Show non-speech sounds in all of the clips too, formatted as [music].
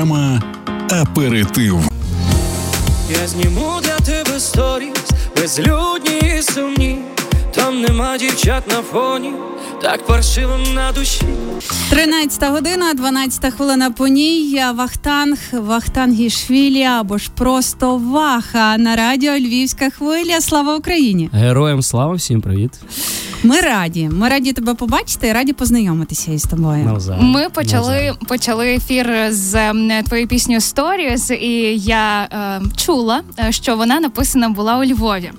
Програма Аперитив. Я зніму для тебе сторіс, безлюдні сумні. Там нема дівчат на фоні, так паршиво на душі. 13 година, 12 хвилина по ній. Вахтанг, Вахтангішвілі або ж просто Ваха на радіо Львівська хвиля. Слава Україні! Героям слава, всім привіт. Ми раді. Ми раді тебе побачити і раді познайомитися із тобою. Навзаєм. Ми почали Навзаєм. почали ефір з ем, твоєю піснею Stories, і я е, чула, е, що вона написана була у Львові.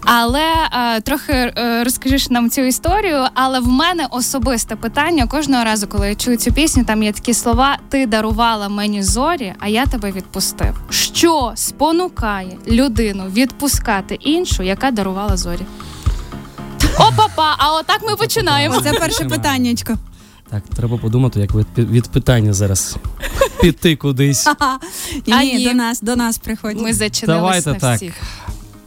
Але е, трохи е, розкажеш нам цю історію. Але в мене особисте питання кожного разу, коли я чую цю пісню, там є такі слова: Ти дарувала мені зорі, а я тебе відпустив. Що спонукає людину відпускати іншу, яка дарувала зорі? Опа-па, а отак ми починаємо. Це перше питаннячко. Так, треба подумати, як від, від питання зараз піти кудись. Ні, А ні, ні. до нас, до нас приходь. Ми зачинилися Давайте на так. всіх.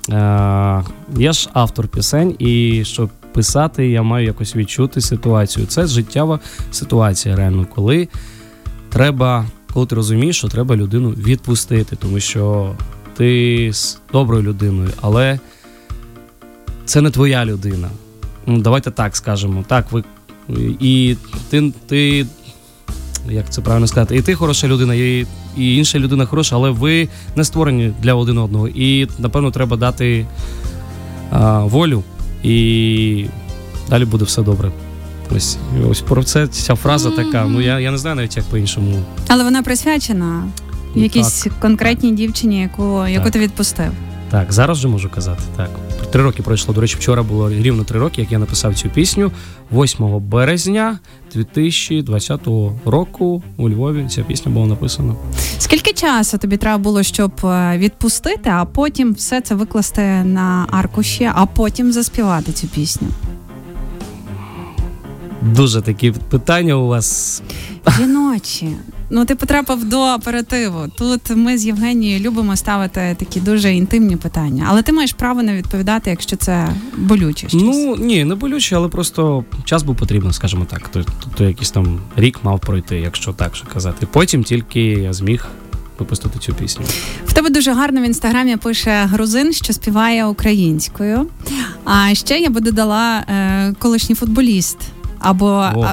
Е, я ж автор пісень, і щоб писати, я маю якось відчути ситуацію. Це життєва ситуація, реально, коли треба, коли ти розумієш, що треба людину відпустити, тому що ти з доброю людиною, але це не твоя людина. Ну, давайте так скажемо. Так, ви і ти, ти як це правильно сказати, і ти хороша людина, і, і інша людина хороша, але ви не створені для один одного. І напевно треба дати а, волю, і далі буде все добре. Ось, ось про це ця фраза така. Ну я, я не знаю навіть як по-іншому. Але вона присвячена Ну, якійсь конкретній дівчині, яку, яку ти відпустив. Так, зараз вже можу казати. Так. Три роки пройшло. До речі, вчора було рівно три роки, як я написав цю пісню. 8 березня 2020 року у Львові ця пісня була написана. Скільки часу тобі треба було, щоб е, відпустити, а потім все це викласти на аркуші, а потім заспівати цю пісню? Дуже такі питання у вас. Жіночі. Ну, ти потрапив до оперативу. Тут ми з Євгенією любимо ставити такі дуже інтимні питання, але ти маєш право не відповідати, якщо це болюче. щось. Ну ні, не болюче, але просто час був потрібен, скажімо так. То, то, то якийсь там рік мав пройти, якщо так що казати. Потім тільки я зміг випустити цю пісню. В тебе дуже гарно в інстаграмі пише грузин, що співає українською. А ще я би додала е, колишній футболіст. Або О,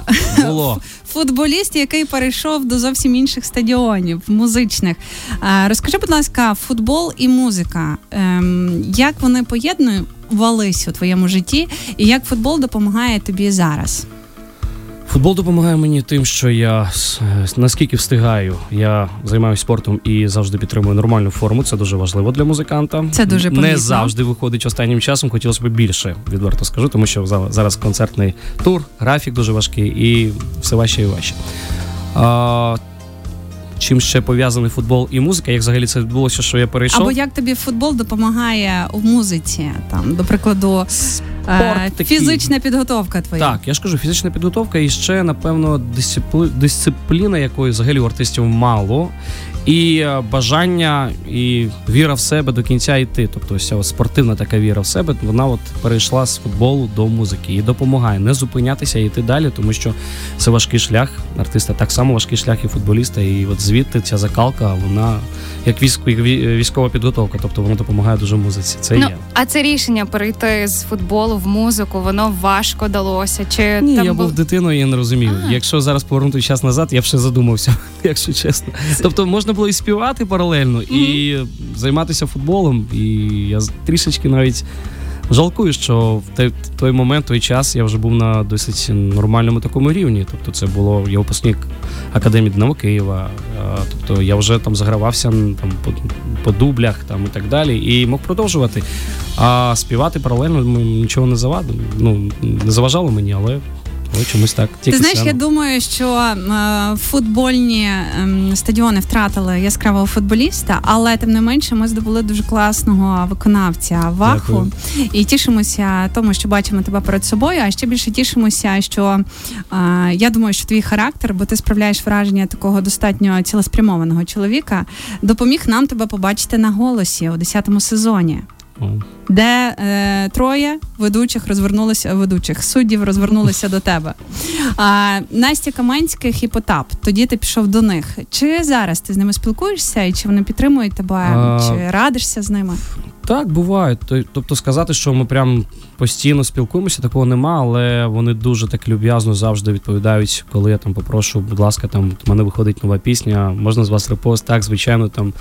було. [laughs] футболіст, який перейшов до зовсім інших стадіонів, музичних. Розкажи, будь ласка, футбол і музика. Ем, Як вони поєднувались у твоєму житті, і як футбол допомагає тобі зараз? Футбол допомагає мені тим, що я наскільки встигаю, я займаюся спортом і завжди підтримую нормальну форму. Це дуже важливо для музиканта. Це дуже не помітно. завжди виходить останнім часом. Хотілося б більше, відверто скажу, тому що за- зараз концертний тур, графік дуже важкий і все важче і важче. А, чим ще пов'язаний футбол і музика? Як взагалі це відбулося, що я перейшов? Або як тобі футбол допомагає у музиці? Там, до прикладу, е, Спорт такий. фізична підготовка твоя. Так, я ж кажу, фізична підготовка і ще, напевно, дисципли... дисципліна, якої взагалі у артистів мало, і е, бажання і віра в себе до кінця йти. Тобто, ось ця спортивна така віра в себе, вона от перейшла з футболу до музики і допомагає не зупинятися і йти далі, тому що це важкий шлях артиста, так само важкий шлях і футболіста. І от звідти ця закалка, вона як військ... військова підготовка, тобто вона допомагає дуже музиці. Це Ну, є. а це рішення перейти з футболу в музику, воно важко далося. Чи Ні, там я був дитиною, я не розумів. А. Якщо зараз повернути час назад, я б ще задумався, [laughs] якщо чесно. Тобто можна було і співати паралельно, і займатися футболом. І я трішечки навіть жалкую, що в той, той момент, той час я вже був на досить нормальному такому рівні. Тобто, це було я випускник академії Динамо Києва. Тобто я вже там загравався там по, дублях там і так далі, і мог продовжувати. А співати паралельно нічого не завадило. Ну не заважало мені, але, але чомусь так. Ти знаєш, сцена. я думаю, що е, футбольні ем, стадіони втратили яскравого футболіста, але тим не менше ми здобули дуже класного виконавця Ваху. І тішимося тому, що бачимо тебе перед собою. А ще більше тішимося, що е, я думаю, що твій характер, бо ти справляєш враження такого достатньо цілеспрямованого чоловіка, допоміг нам тебе побачити на голосі у 10-му сезоні. Де е, троє ведучих розвернулися ведучих суддів розвернулися до тебе. А, Настя Каменських і Потап. Тоді ти пішов до них. Чи зараз ти з ними спілкуєшся, і чи вони підтримують тебе, А... чи радишся з ними? Так, буває. Тобто сказати, що ми прям постійно спілкуємося, такого нема, але вони дуже так люб'язно завжди відповідають, коли я там попрошу, будь ласка, там в мене виходить нова пісня, можна з вас репост, так, звичайно, там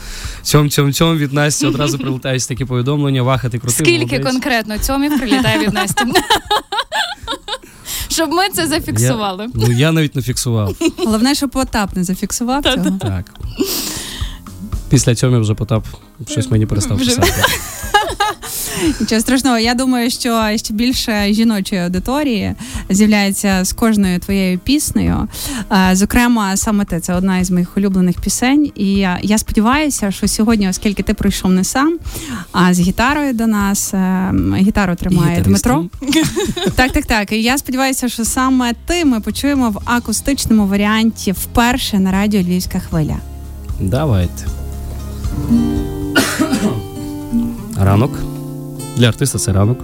цьом цьом цьом від Насті одразу [laughs] прилетають такі повідомлення, ваха, ти крутий, Скільки молодець. конкретно цьомів прилітає від Насті? [laughs] Щоб ми це зафіксували. Я, ну я навіть не фіксував. Головне, щоб Потап не зафіксував цього. Так. Після цього вже Потап щось мені перестав писати. [laughs] Нічого страшного. Я думаю, що ще більше жіночої аудиторії з'являється з кожною твоєю піснею. Зокрема, саме ти це одна із моїх улюблених пісень. І я сподіваюся, що сьогодні, оскільки ти прийшов не сам, а з гітарою до нас е, гітару тримає Дмитро. [laughs] Так, так, так. І я сподіваюся, що саме ти ми почуємо в акустичному варіанті вперше на радіо Львівська хвиля. Давайте. [coughs] Ранок. Для артиста це ранок.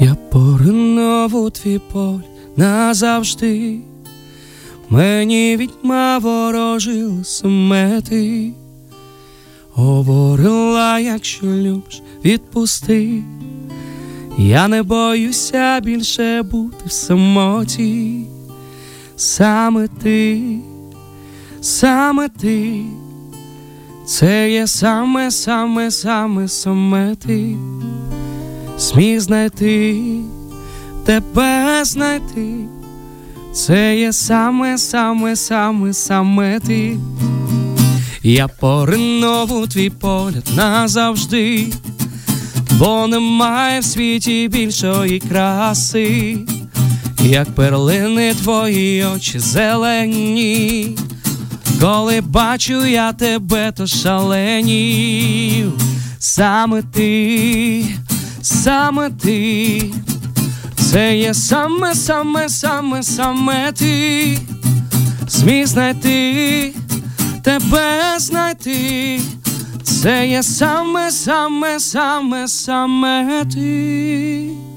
Я поринув у твій поль назавжди. Мені відьма ворожила смети. Говорила, якщо любиш, відпусти. Я не боюся більше бути в самоті. Саме ти, саме ти. Це є саме, саме, саме, саме ти, зміг знайти, тебе знайти, це є саме, саме, саме, саме ти. Я поринув у твій погляд назавжди, бо немає в світі більшої краси, як перлини твої очі зелені. Коли бачу я тебе, то шаленів, саме ти, саме ти, це є саме, саме, саме, саме ти, зміг знайти, тебе знайти, це є саме, саме, саме, саме ти.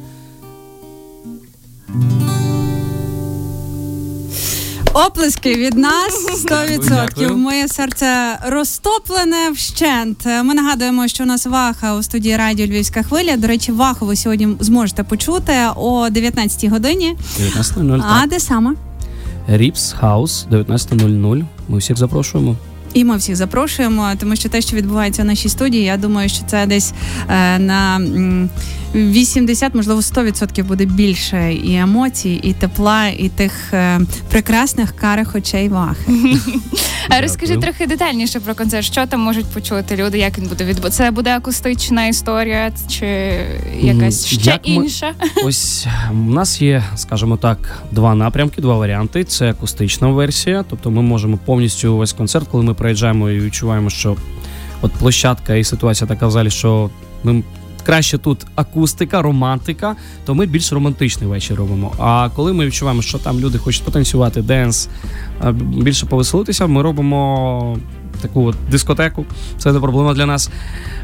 Оплески від нас 100%. Моє серце розтоплене вщент. Ми нагадуємо, що у нас VAHA у студії радіо Львівська хвиля. До речі, VAHA'у ви сьогодні зможете почути о 19 годині. 19.00, А так. де саме? Ріпс Хаус, 19.00. Ми всіх запрошуємо. І ми всіх запрошуємо, тому що те, що відбувається в нашій студії, я думаю, що це десь е, на м, 80, можливо, 100% буде більше і емоцій, і тепла, і тих е, прекрасних карих очей вахи. [laughs] Розкажи трохи детальніше про концерт. Що там можуть почути люди? Як він буде відбуватися? Це буде акустична історія, чи якась ще як ми- інша? [laughs] Ось у нас є, скажімо так, два напрямки, два варіанти. Це акустична версія, тобто ми можемо повністю весь концерт, коли ми приїжджаємо і відчуваємо, що от площадка і ситуація така в залі, що ми. Краще тут акустика, романтика, то ми більш романтичний вечір робимо. А коли ми відчуваємо, що там люди хочуть потанцювати, денс, більше повеселитися, ми робимо таку от дискотеку. Це не проблема для нас.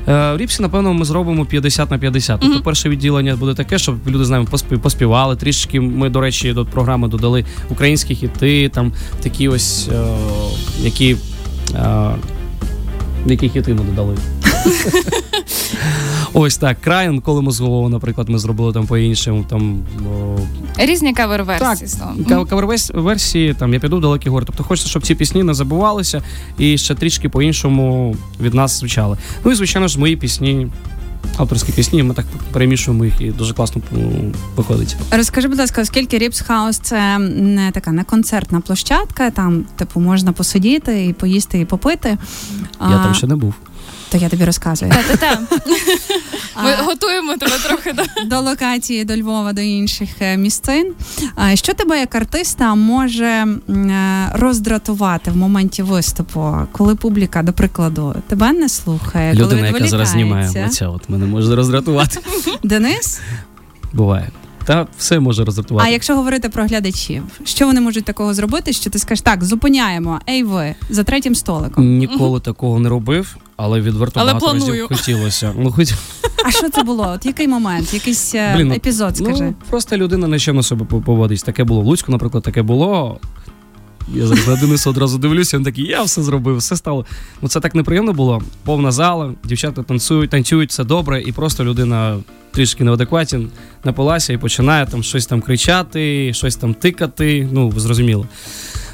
Е, В Ріпсі, напевно, ми зробимо 50 на 50. Тобто перше відділення буде таке, щоб люди з нами поспі- поспівали. Трішки ми, до речі, до програми додали українські хіти, там такі ось, е, які. Е, які хіти ми додали? [laughs] Ось так. Ми з головою, наприклад, ми зробили там по-іншому. Там, о, Різні кавер-версії. Кав- Кавер-версії, там я піду в далекі гори. Тобто хочеться, щоб ці пісні не забувалися і ще трішки по-іншому від нас звучали. Ну і звичайно ж, мої пісні, авторські пісні, ми так перемішуємо їх і дуже класно виходить. Розкажи, будь ласка, оскільки Ріпс Хаус це не така не концертна площадка, там типу можна посидіти і поїсти і попити. Я там ще не був. То я тобі розказую. Та-та-та. [laughs] Ми А, готуємо тебе трохи до. [laughs] до локації, до Львова, до інших е, місцин. А Що тебе як артиста може е, роздратувати в моменті виступу, коли публіка, до прикладу, тебе не слухає, Людина, коли яка зараз знімає лиця, от мене може роздратувати. [laughs] Денис? Буває. Та все може роздратувати. А якщо говорити про глядачів, що вони можуть такого зробити, що ти скажеш так, зупиняємо, ей ви за третім столиком. Ніколи такого не робив, але відверто Але багато планую. разів хотілося. Ну, [laughs] хоч... А що це було? От який момент, якийсь е, Блін, ну, епізод, скажи. Ну, просто людина нечемно себе поводить. Таке було. В Луцьку, наприклад, таке було. Я зараз на Дениса одразу дивлюся, він такий, я все зробив, все стало. Ну це так неприємно було. Повна зала, дівчата танцюють, танцюють, все добре, і просто людина трішки неадекватна, напилася і починає там щось там кричати, щось там тикати. Ну, зрозуміло.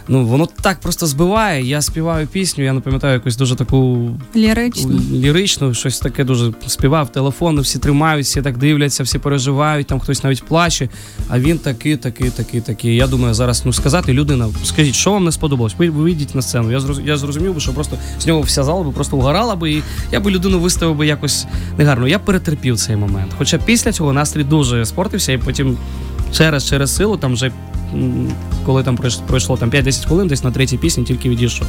Ну, воно так просто збиває. Я співаю пісню, я не пам'ятаю якусь дуже таку Лірично. лірично, щось таке дуже співав. Телефон, всі тримають, всі так дивляться, всі переживають, там хтось навіть плаче. А він такий, такий, такий, такий. Я думаю, зараз ну сказати людина, скажіть, що вам не сподобалось? Ви вийдіть на сцену. Я зроз, я зрозумів би, що просто з нього вся зала би просто угорала би, і я би людину виставив би якось негарно. Я перетерпів цей момент. Хоча після цього настрій дуже спортився, і потім через через силу там вже. Коли там пройшло там 5-10 хвилин, десь на третій пісні тільки відійшов.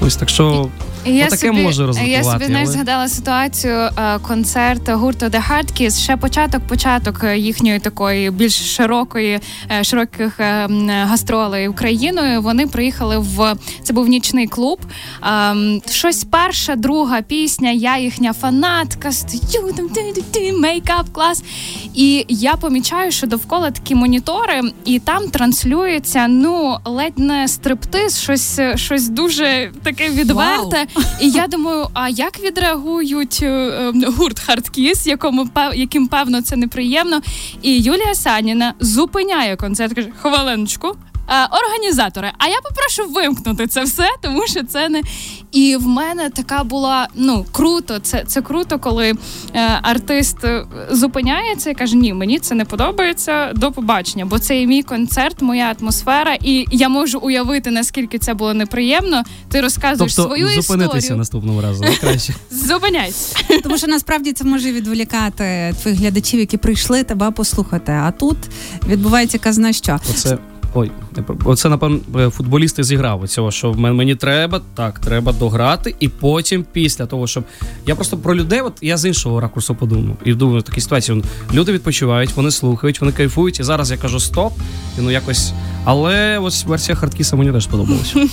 Ось так що Я Отаке собі, може роздратувати, я собі знаєш, але- згадала ситуацію е, концерт гурту The Hard Kiss, ще початок, початок е, їхньої такої більш широкої, е, широких гастролей Україною. Вони приїхали в це був нічний клуб. Ем, щось перша, друга пісня. Я їхня фанатка, стою там мейкап клас. І я помічаю, що довкола такі монітори, і там транслюється ну ледь не стриптиз, щось, щось дуже таке відверте. І я думаю, а як відреагують е, е, гурт Хардкіс, якому яким певно це неприємно. І Юлія Саніна зупиняє концерт, каже: хвилиночку. Е, Організатори, а я попрошу вимкнути це все, тому що це не і в мене така була ну круто. Це це круто, коли е, артист е, зупиняється і каже: Ні, мені це не подобається. До побачення, бо це і мій концерт, моя атмосфера, і я можу уявити наскільки це було неприємно. Ти розказуєш тобто свою зупинитися наступного разу. Краще. [laughs] Зупиняйся. Тому що насправді це може відволікати твоїх глядачів, які прийшли тебе послухати. А тут відбувається казна що. Оце. Ой, оце напевно е, футболісти зіграв цього, що мені треба, так, треба дограти, і потім після того, щоб я просто про людей, от я з іншого ракурсу подумав. І думаю, в такій ситуації люди відпочивають, вони слухають, вони кайфують. І зараз я кажу стоп, і ну якось. Але ось версія хардкіса мені теж сподобалася.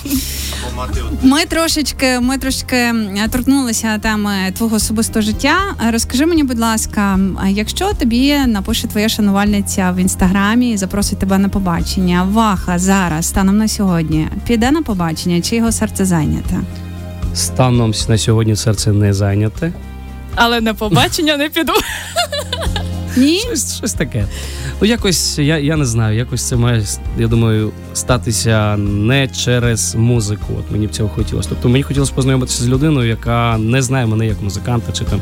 Ми трошечки, ми трошки е, торкнулися теми твого особистого життя. Розкажи мені, будь ласка, якщо тобі напише твоя шанувальниця в інстаграмі і запросить тебе на побачення, Ваха зараз станом на сьогодні піде на побачення, чи його серце зайняте? Станом на сьогодні серце не зайняте. Але на побачення не піду. [laughs] Ні? Щось, щось таке. Ну, якось, я, я не знаю, якось це має, я думаю, статися не через музику. От мені б цього хотілося. Тобто мені хотілося познайомитися з людиною, яка не знає мене як музиканта, чи там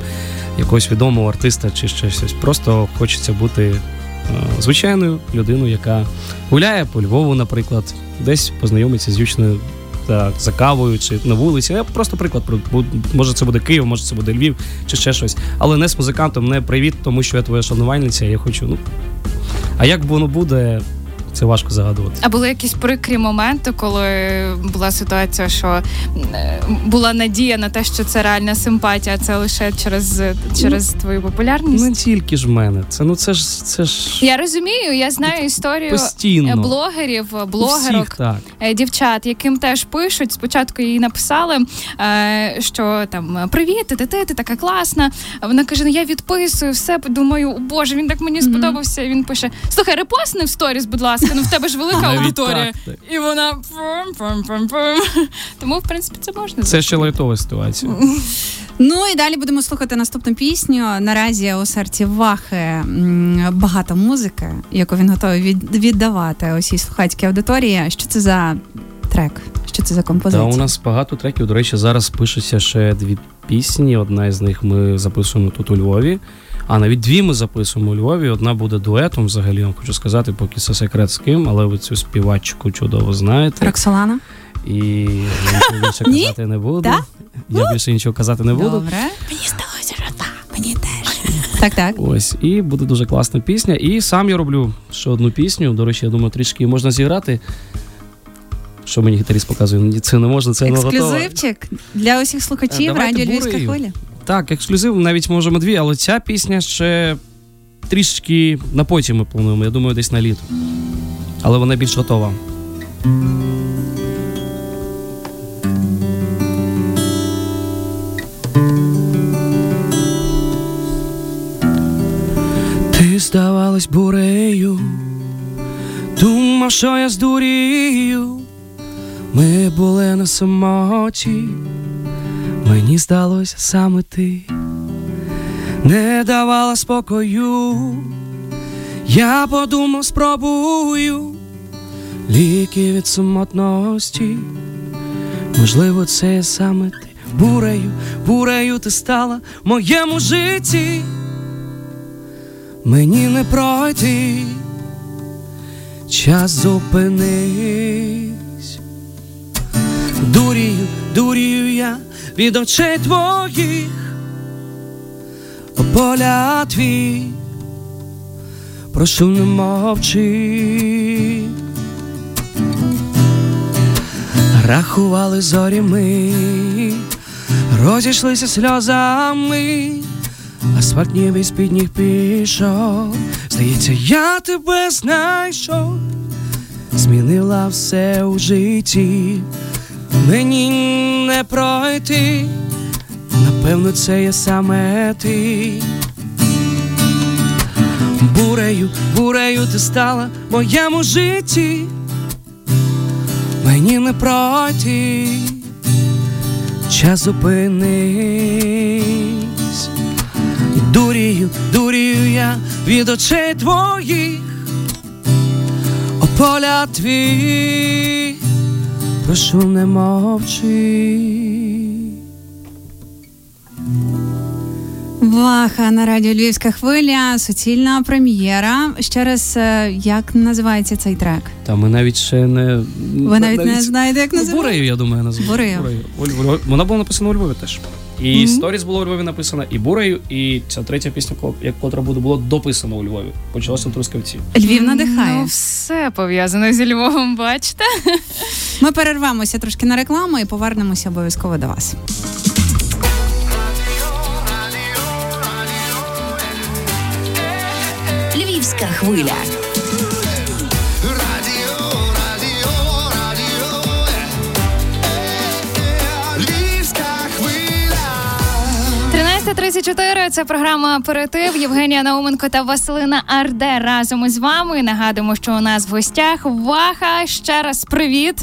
якогось відомого артиста, чи ще щось. Просто хочеться бути звичайною людиною, яка гуляє по Львову, наприклад, десь познайомиться з дівчиною. Так, за кавою чи на вулиці. Я просто приклад може це буде Київ, може це буде Львів чи ще щось. Але не з музикантом, не привіт, тому що я твоя шанувальниця. Я хочу. Ну а як воно буде, це важко загадувати. А були якісь прикрі моменти, коли була ситуація, що е, була надія на те, що це реальна симпатія, а це лише через, через твою популярність. Не тільки ж в мене. Це ну це ж це ж Я розумію, я знаю історію постійно. блогерів, блогерок. всіх так. е, Дівчат, яким теж пишуть, спочатку їй написали, е, що там привіт, ти, ти, ти, така класна. Вона каже: ну я відписую все. Думаю, о Боже, він так мені сподобався. Він пише: Слухай, репостни в сторіс, будь ласка, ну в тебе ж велика Навіть аудиторія. так, так. І вона пум-пум-пум-пум. Тому, в принципі, це можна. Це ще лайтова ситуація. Ну і далі будемо слухати наступну пісню. Наразі у серці Вахи м, багато музики, яку він готовий від, віддавати усій слухацькій аудиторії. Що це за трек? Що це за Та композиція? у нас багато треків. До речі, зараз пишуться ще дві пісні. Одна із них ми записуємо тут у Львові. А навіть дві ми записуємо у Львові. Одна буде дуетом. Взагалі я вам хочу сказати, поки це секрет з ким, але ви цю співачку чудово знаєте. Роксолана? І я нічого більше казати не буду. Да? Я більше нічого казати не буду. Добре. Мені здалося, що так. Мені теж. Так, так. Ось, і буде дуже класна пісня. І сам я роблю ще одну пісню. До речі, я думаю, трішки можна зіграти. Що мені гітаріст показує? Це не можна, це не готово. Ексклюзивчик для усіх слухачів радіо Львівська хвиля. Так, ексклюзив навіть можемо дві, але ця пісня ще трішки на потім ми плануємо. Я думаю, десь на літо. Але вона більш готова. Ти здавалась бурею, думав, що я здурію. Ми були на самоті, мені здалося саме ти, не давала спокою. Я подумав, спробую ліки від самотності. Можливо, це саме ти бурею, бурею ти стала в моєму житті. Мені не пройти, час зупинись. Дурію, дурію я від очей твоїх, поля твій, прошу не мовчи. Рахували зорі ми, розійшлися сльозами. Асфальт ніби з-під ніг пішов. Здається, я тебе знайшов, змінила все у житті, мені не пройти, напевно, це є саме ти. Бурею, бурею ти стала моєму житті, мені не пройти, час зупинись. Дурію, дурію я від очей твоїх, о поля твій, прошу не мовчи. Ваха на радіо Львівська хвиля, суцільна прем'єра. Ще раз, е, як називається цей трек? Та ми навіть ще не. Ви навіть не знаєте, як Ну, називається? Бурею, я думаю, назву. Бурею. Бурею. Вона була написана у Львові теж. І сторіс було у Львові написана, і Бурею, і ця третя пісня, котра буде, було дописано у Львові. Почалося в Трускавці. Львів надихає. Ну, все пов'язано зі Львовом, бачите? Ми перервемося трошки на рекламу і повернемося обов'язково до вас. Львівська хвиля. 13.34 – це програма Аперитив. Євгенія Науменко та Василина Арде разом із вами. Нагадуємо, що у нас в гостях Ваха. Ще раз привіт.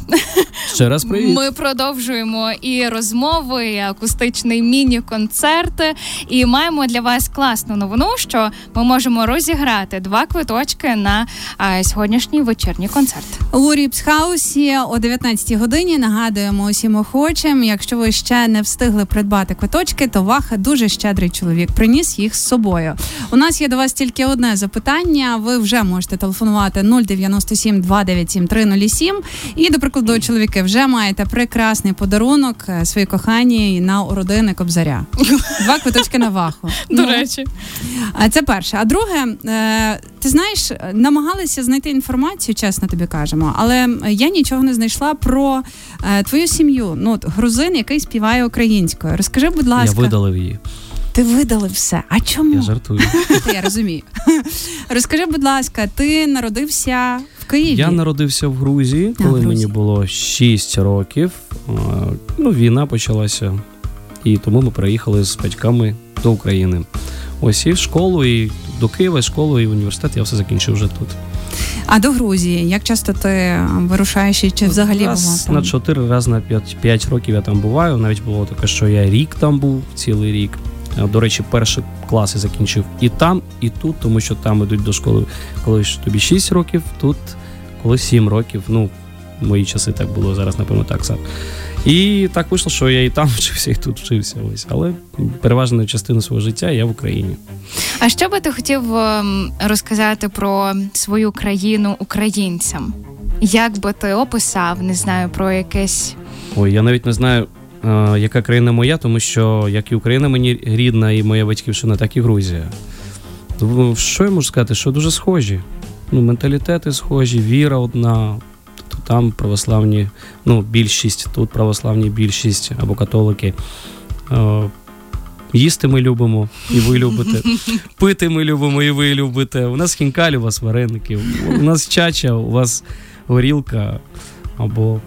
Ще раз привіт. Ми продовжуємо і розмови, і акустичний міні-концерт. І маємо для вас класну новину, що ми можемо розіграти два квиточки на а, сьогоднішній вечірній концерт. У Ріпсхаусі о 19 годині нагадуємо усім охочим. Якщо ви ще не встигли придбати квиточки, то Ваха дуже щедрий чоловік. Приніс їх з собою. У нас є до вас тільки одне запитання. Ви вже можете телефонувати 097 297 307. І до прикладу, чоловіки вже маєте прекрасний подарунок е, своїй коханій на родини Кобзаря. Два квиточки на Ваху. [laughs] До Ну, речі, а це перше. А друге, е, ти знаєш, намагалися знайти інформацію, чесно тобі кажемо, але я нічого не знайшла про е, твою сім'ю. Ну, грузин, який співає українською. Розкажи, будь ласка, Я видалив її. Ти видалив все. А чому? Я жартую. [laughs] Я розумію. [laughs] Розкажи, будь ласка, ти народився в Києві? Я народився в Грузії, А, в коли Грузії. мені було 6 років. Ну, війна почалася, і тому ми переїхали з батьками до України. Ось і в школу, і до Києва, і школу, і університет я все закінчив вже тут. А до Грузії? Як часто ти вирушаєш чи взагалі раз була там? на 4, раз на 5, 5 років я там буваю. Навіть було таке, що я рік там був, цілий рік. Е, До речі, перші класи закінчив і там, і тут, тому що там ідуть до школи, коли тобі 6 років, тут коли 7 років. Ну, в мої часи так було, зараз, напевно, так само. І так вийшло, що я і там [laughs] вчився, і тут вчився. Ось. Але переважну частину свого життя я в Україні. а що би ти хотів ем, розказати про свою країну українцям? Як би ти описав, не знаю, про якесь Ой, я навіть не знаю, яка країна моя, тому що як і Україна мені рідна, і моя батьківщина, так і Грузія. Ну, Що я можу сказати? Що дуже схожі. Ну, менталітети схожі, віра одна. Тобто там православні, ну, більшість, тут православні більшість або католики. Е, Їсти ми любимо, і ви любите. [laughs] Пити ми любимо, і ви любите. У нас хінкаль, у вас вареники, у нас чача, у вас горілка або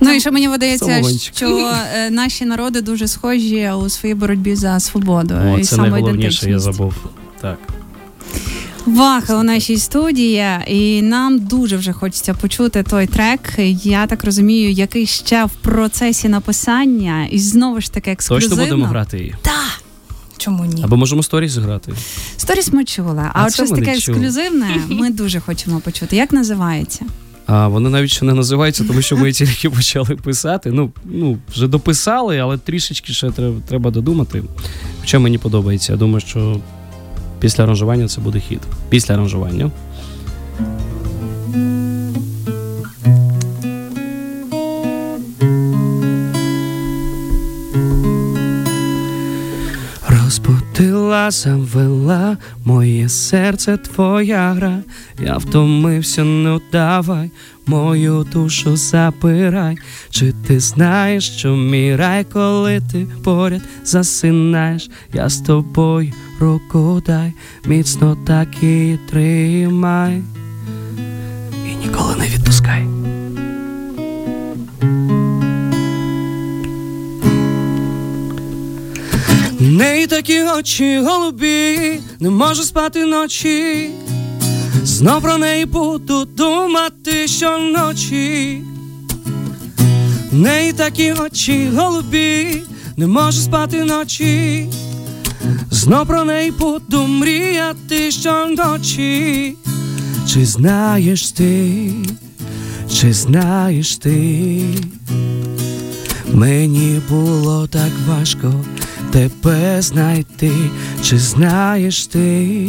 Ну і що мені видається, що е, наші народи дуже схожі у своїй боротьбі за свободу О, і це найголовніше, я забув. Так. Ваха у нашій студії, і нам дуже вже хочеться почути той трек. Я так розумію, який ще в процесі написання, і знову ж таки ексклюзивно. Точно будемо грати її. Чому ні? Або можемо сторіс зіграти. Сторіс ми чули, а, А от щось таке ексклюзивне ми дуже хочемо почути. Як називається? А вони навіть ще не називаються, тому що ми тільки почали писати. Ну, ну вже дописали, але трішечки ще треба, треба додумати. Хоча мені подобається. Я думаю, що після аранжування це буде хід. Після аранжування. Розбудила, завела моє серце твоя гра. Я втомився, не давай, мою душу запирай. Чи ти знаєш, що мій рай, коли ти поряд засинаєш? Я з тобою руку дай, міцно так і тримай. І ніколи не відпускай. Неї такі очі голубі, не можу спати ночі. Знов про неї буду думати щоночі. В неї такі очі голубі, не можу спати ночі. Знов про неї буду мріяти щоночі. Чи знаєш ти, чи знаєш ти? Мені було так важко тебе знайти, чи знаєш ти,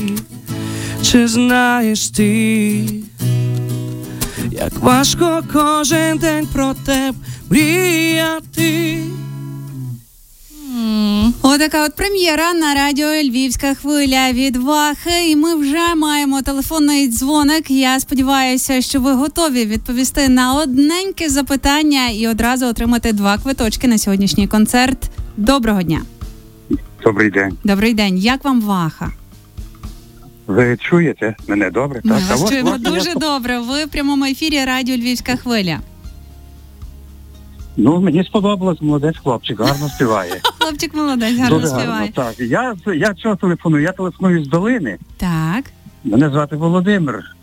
чи знаєш ти, як важко кожен день про тебе мріяти. Отака от прем'єра на радіо Львівська хвиля від Вахи. І ми вже маємо телефонний дзвоник. Я сподіваюся, що ви готові відповісти на одненьке запитання і одразу отримати два квиточки на сьогоднішній концерт. Доброго дня! Добрий день. Добрий день. Як вам Ваха? Ви чуєте мене добре? Ми а вас от, чуємо власне, дуже я- добре. Ви в прямому ефірі Радіо Львівська хвиля. Ну, мені сподобалось, молодець хлопчик, гарно співає. [laughs] Хлопчик молодець, гарно Дуже співає. гарно. Так. Я, я чого телефоную? Я телефоную з долини. Так. Мене звати Володимир.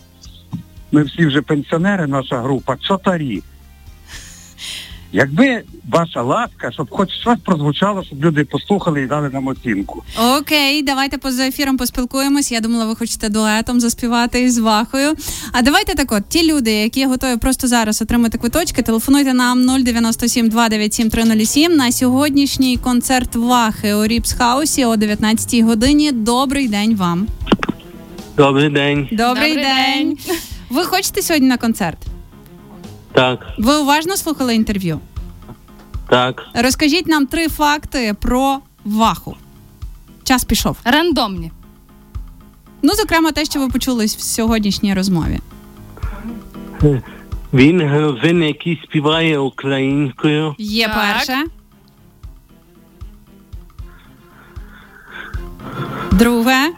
Ми всі вже пенсіонери, наша група, чотарі. Якби ваша ласка, щоб хоч щось прозвучало, щоб люди послухали і дали нам оцінку. Окей, давайте поза ефіром поспілкуємось. Я думала, ви хочете дуетом заспівати із Вахою. А давайте так от, ті люди, які готові просто зараз отримати квиточки, телефонуйте нам 097 297 307 на сьогоднішній концерт Вахи у Ріпс Хаусі о 19 годині. Добрий день вам. Добрий день. Добрий, Добрий день. Ви хочете сьогодні на концерт? Так, Ви уважно слухали інтерв'ю? так. Розкажіть нам три факти про Ваху. Час пішов. Рандомні. Ну, зокрема, те, що ви почули в сьогоднішній розмові. [laughs] Він гравин, який співає українською. Є Так. перше. Друге.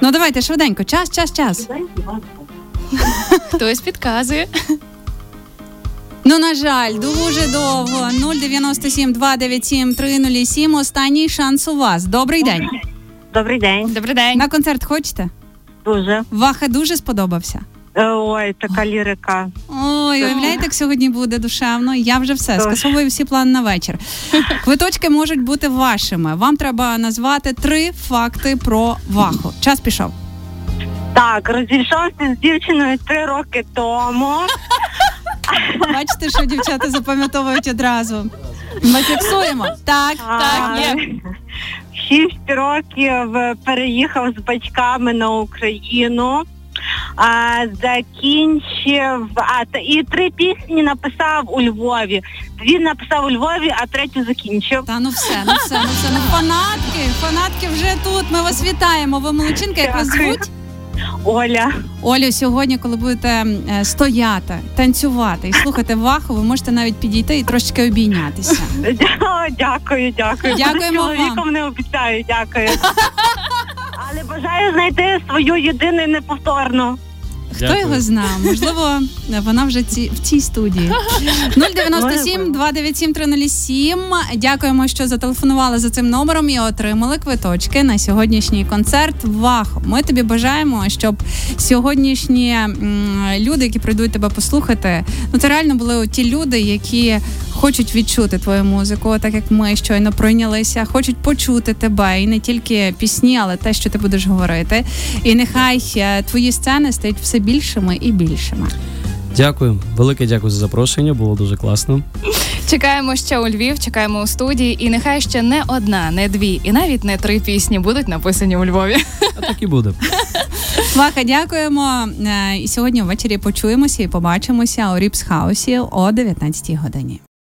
Ну, давайте швиденько. Час, час, час. Хтось підказує. Ну, на жаль, дуже довго. 097 297 307. Останній шанс у вас. Добрий день. Добрий день, Добрий день. На концерт хочете? дуже. Ваха дуже сподобався. Е, Ой, така лірика. Ой, уявляєте, як сьогодні буде душевно. Я вже все скасовую всі плани на вечір. Квиточки можуть бути вашими. Вам треба назвати три факти про Ваху. Час пішов. Так, розійшовся з дівчиною три роки тому. Бачите, що дівчата запам'ятовують одразу. Ми фіксуємо. Так, Так, є. Шість років переїхав з батьками на Україну. А, закінчив а, та- і три пісні написав у Львові. Дві написав у Львові, а третю закінчив. Та ну все, ну все, ну все. Ну фанатки, фанатки вже тут. Ми вас вітаємо. Ви молодчинка, як вас звуть? Оля. Олю, сьогодні, коли будете е, стояти, танцювати і слухати ваху, ви можете навіть підійти і трошечки обійнятися. Дя- [laughs] Дякую, дякую. Дякуємо вам. Не обіцяю, дякую. [laughs] Але бажаю знайти свою єдину і неповторну. Хто Дякую. його знає? Можливо, вона вже ці, в цій студії. 097 297 307. Дякуємо, що зателефонували за цим номером і отримали квиточки на сьогоднішній концерт. Вахо. Ми тобі бажаємо, щоб сьогоднішні люди, які прийдуть тебе послухати, ну це реально були ті люди, які хочуть відчути твою музику, так як ми щойно прийнялися, хочуть почути тебе і не тільки пісні, але те, що ти будеш говорити. І нехай е, твої сцени стають все більшими і більшими. Дякую, велике дякую за запрошення, було дуже класно. Чекаємо ще у Львів, чекаємо у студії, і нехай ще не одна, не дві, і навіть не три пісні будуть написані у Львові. А так і буде. [laughs] Ваха, дякуємо. Е, І сьогодні ввечері почуємося і побачимося у Ріпс Хаусі о 19 годині.